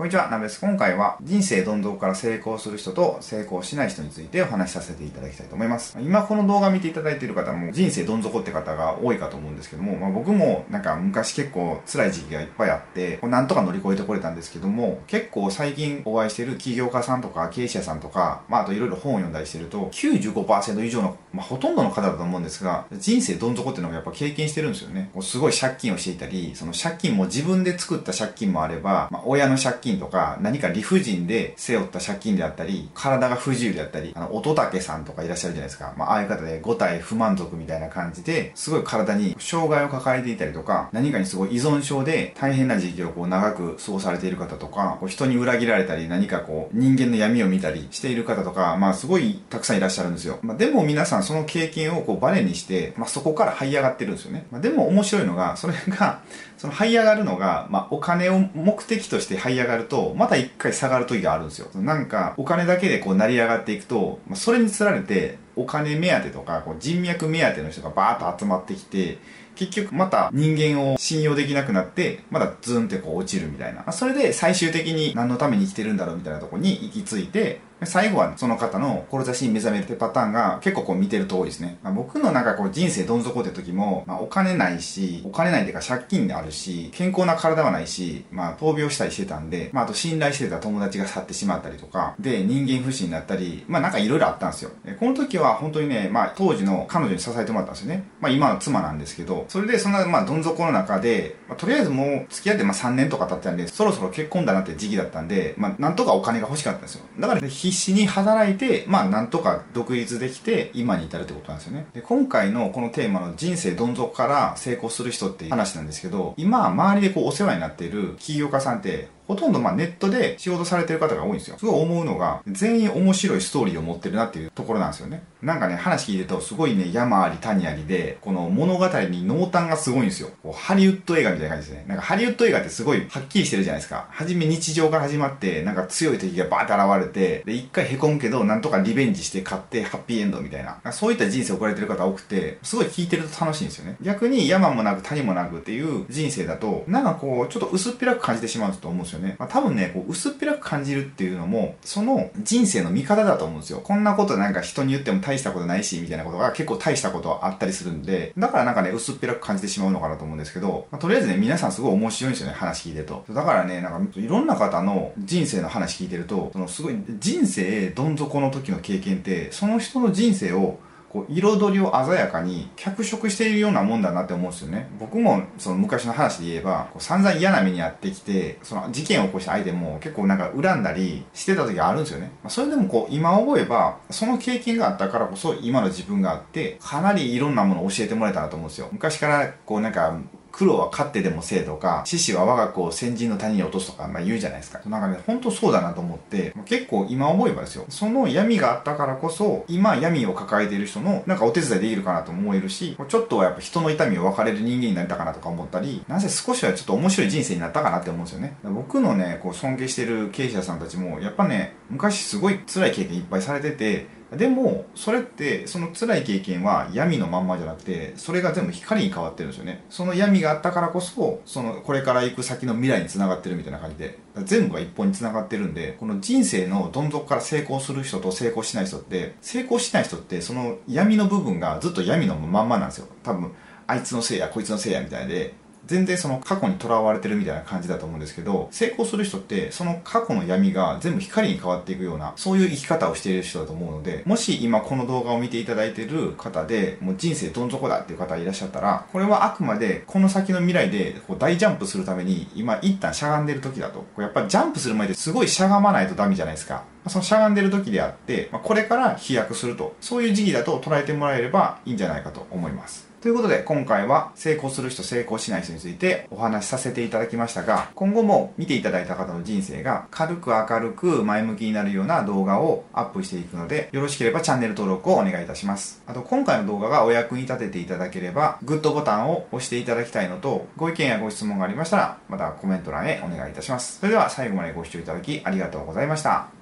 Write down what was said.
こんにちは、なべです。今回は人生どん底から成功する人と成功しない人についてお話しさせていただきたいと思います。今この動画見ていただいている方も人生どん底って方が多いかと思うんですけども、まあ、僕もなんか昔結構辛い時期がいっぱいあって、なんとか乗り越えてこれたんですけども、結構最近お会いしてる起業家さんとか経営者さんとか、まああといろいろ本を読んだりしてると、95%以上の、まあほとんどの方だと思うんですが、人生どん底っていうのがやっぱ経験してるんですよね。すごい借金をしていたり、その借金も自分で作った借金もあれば、まあ親の借金とか何か理不尽で背負った借金であったり、体が不自由であったり、あの、乙武さんとかいらっしゃるじゃないですか。まあ、ああいう方で5体不満足みたいな感じで、すごい体に障害を抱えていたりとか、何かにすごい依存症で大変な時期をこう長く過ごされている方とか、こう人に裏切られたり、何かこう人間の闇を見たりしている方とか、まあすごいたくさんいらっしゃるんですよ。まあ、でも皆さんその経験をこうバネにして、まあそこから這い上がってるんですよね。まあ、でも面白いのが、それが、その這い上がるのが、まあお金を目的として這い上がると、また一回下がる時があるんですよ。なんか、お金だけでこう成り上がっていくと、まあ、それにつられて、お金目当てとか、こう人脈目当ての人がバーッと集まってきて、結局また人間を信用できなくなって、まだズンってこう落ちるみたいな。それで最終的に何のために生きてるんだろうみたいなとこに行き着いて、最後はその方の志に目覚めるってパターンが結構こう見てると多いですね。まあ、僕のなんかこう人生どん底って時も、まあ、お金ないし、お金ないっていうか借金であるし、健康な体はないし、まあ闘病したりしてたんで、まああと信頼してた友達が去ってしまったりとか、で人間不信になったり、まあなんかいろいろあったんですよ。この時は本当にね、まあ当時の彼女に支えてもらったんですよね。まあ今の妻なんですけど、それでそんなまあどん底の中で、まあ、とりあえずもう付き合ってまあ3年とか経ったんで、そろそろ結婚だなって時期だったんで、まあなんとかお金が欲しかったんですよ。だから、ね、必死に働いて、まあなんとか独立できて今に至るってことなんですよね。で、今回のこのテーマの人生どん底から成功する人っていう話なんですけど、今周りでこうお世話になっている起業家さんってほとんどまあネットで仕事されてる方が多いんですよ。すごい思うのが、全員面白いストーリーを持ってるなっていうところなんですよね。なんかね、話聞いてると、すごいね、山あり谷ありで、この物語に濃淡がすごいんですよ。こうハリウッド映画みたいな感じですね。なんかハリウッド映画ってすごいはっきりしてるじゃないですか。はじめ日常から始まって、なんか強い敵がバーって現れて、で、一回凹むけど、なんとかリベンジして勝ってハッピーエンドみたいな。そういった人生を送られてる方多くて、すごい聞いてると楽しいんですよね。逆に山もなく谷もなくっていう人生だと、なんかこう、ちょっと薄っぺらく感じてしまうと思うんですよね。ねまあ、多分ね、こう薄っぺらく感じるっていうのも、その人生の見方だと思うんですよ。こんなことなんか人に言っても大したことないし、みたいなことが結構大したことあったりするんで、だからなんかね、薄っぺらく感じてしまうのかなと思うんですけど、まあ、とりあえずね、皆さんすごい面白いんですよね、話聞いてると。だからね、なんかいろんな方の人生の話聞いてると、そのすごい人生どん底の時の経験って、その人の人生をこう彩りを鮮やかに脚色しているようなもんだなって思うんですよね。僕もその昔の話で言えばこう散々嫌な目に遭ってきてその事件を起こした相手も結構なんか恨んだりしてた時があるんですよね、まあ、それでもこう今思えばその経験があったからこそ今の自分があってかなりいろんなものを教えてもらえたなと思うんですよ。昔からこうなんか黒は勝ってでもせえとか、獅子は我が子を先人の谷に落とすとか、まあ言うじゃないですか。なんかね、ほんとそうだなと思って、結構今思えばですよ、その闇があったからこそ、今闇を抱えている人の、なんかお手伝いできるかなと思えるし、ちょっとはやっぱ人の痛みを分かれる人間になれたかなとか思ったり、なぜ少しはちょっと面白い人生になったかなって思うんですよね。僕のね、こう尊敬してる経営者さんたちも、やっぱね、昔すごい辛い経験いっぱいされてて、でもそれってその辛い経験は闇のまんまじゃなくてそれが全部光に変わってるんですよね。その闇があったからこそそのこれから行く先の未来につながってるみたいな感じで。全部が一本につながってるんでこの人生のどん底から成功する人と成功しない人って成功しない人ってその闇の部分がずっと闇のまんまなんですよ。多分あいつのせいやこいつのせいやみたいで。全然その過去にとらわれてるみたいな感じだと思うんですけど、成功する人ってその過去の闇が全部光に変わっていくような、そういう生き方をしている人だと思うので、もし今この動画を見ていただいている方で、もう人生どん底だっていう方いらっしゃったら、これはあくまでこの先の未来でこう大ジャンプするために、今一旦しゃがんでる時だと。やっぱりジャンプする前ですごいしゃがまないとダメじゃないですか。そのしゃがんでる時であって、まこれから飛躍すると、そういう時期だと捉えてもらえればいいんじゃないかと思います。ということで今回は成功する人成功しない人についてお話しさせていただきましたが今後も見ていただいた方の人生が軽く明るく前向きになるような動画をアップしていくのでよろしければチャンネル登録をお願いいたします。あと今回の動画がお役に立てていただければグッドボタンを押していただきたいのとご意見やご質問がありましたらまたコメント欄へお願いいたします。それでは最後までご視聴いただきありがとうございました。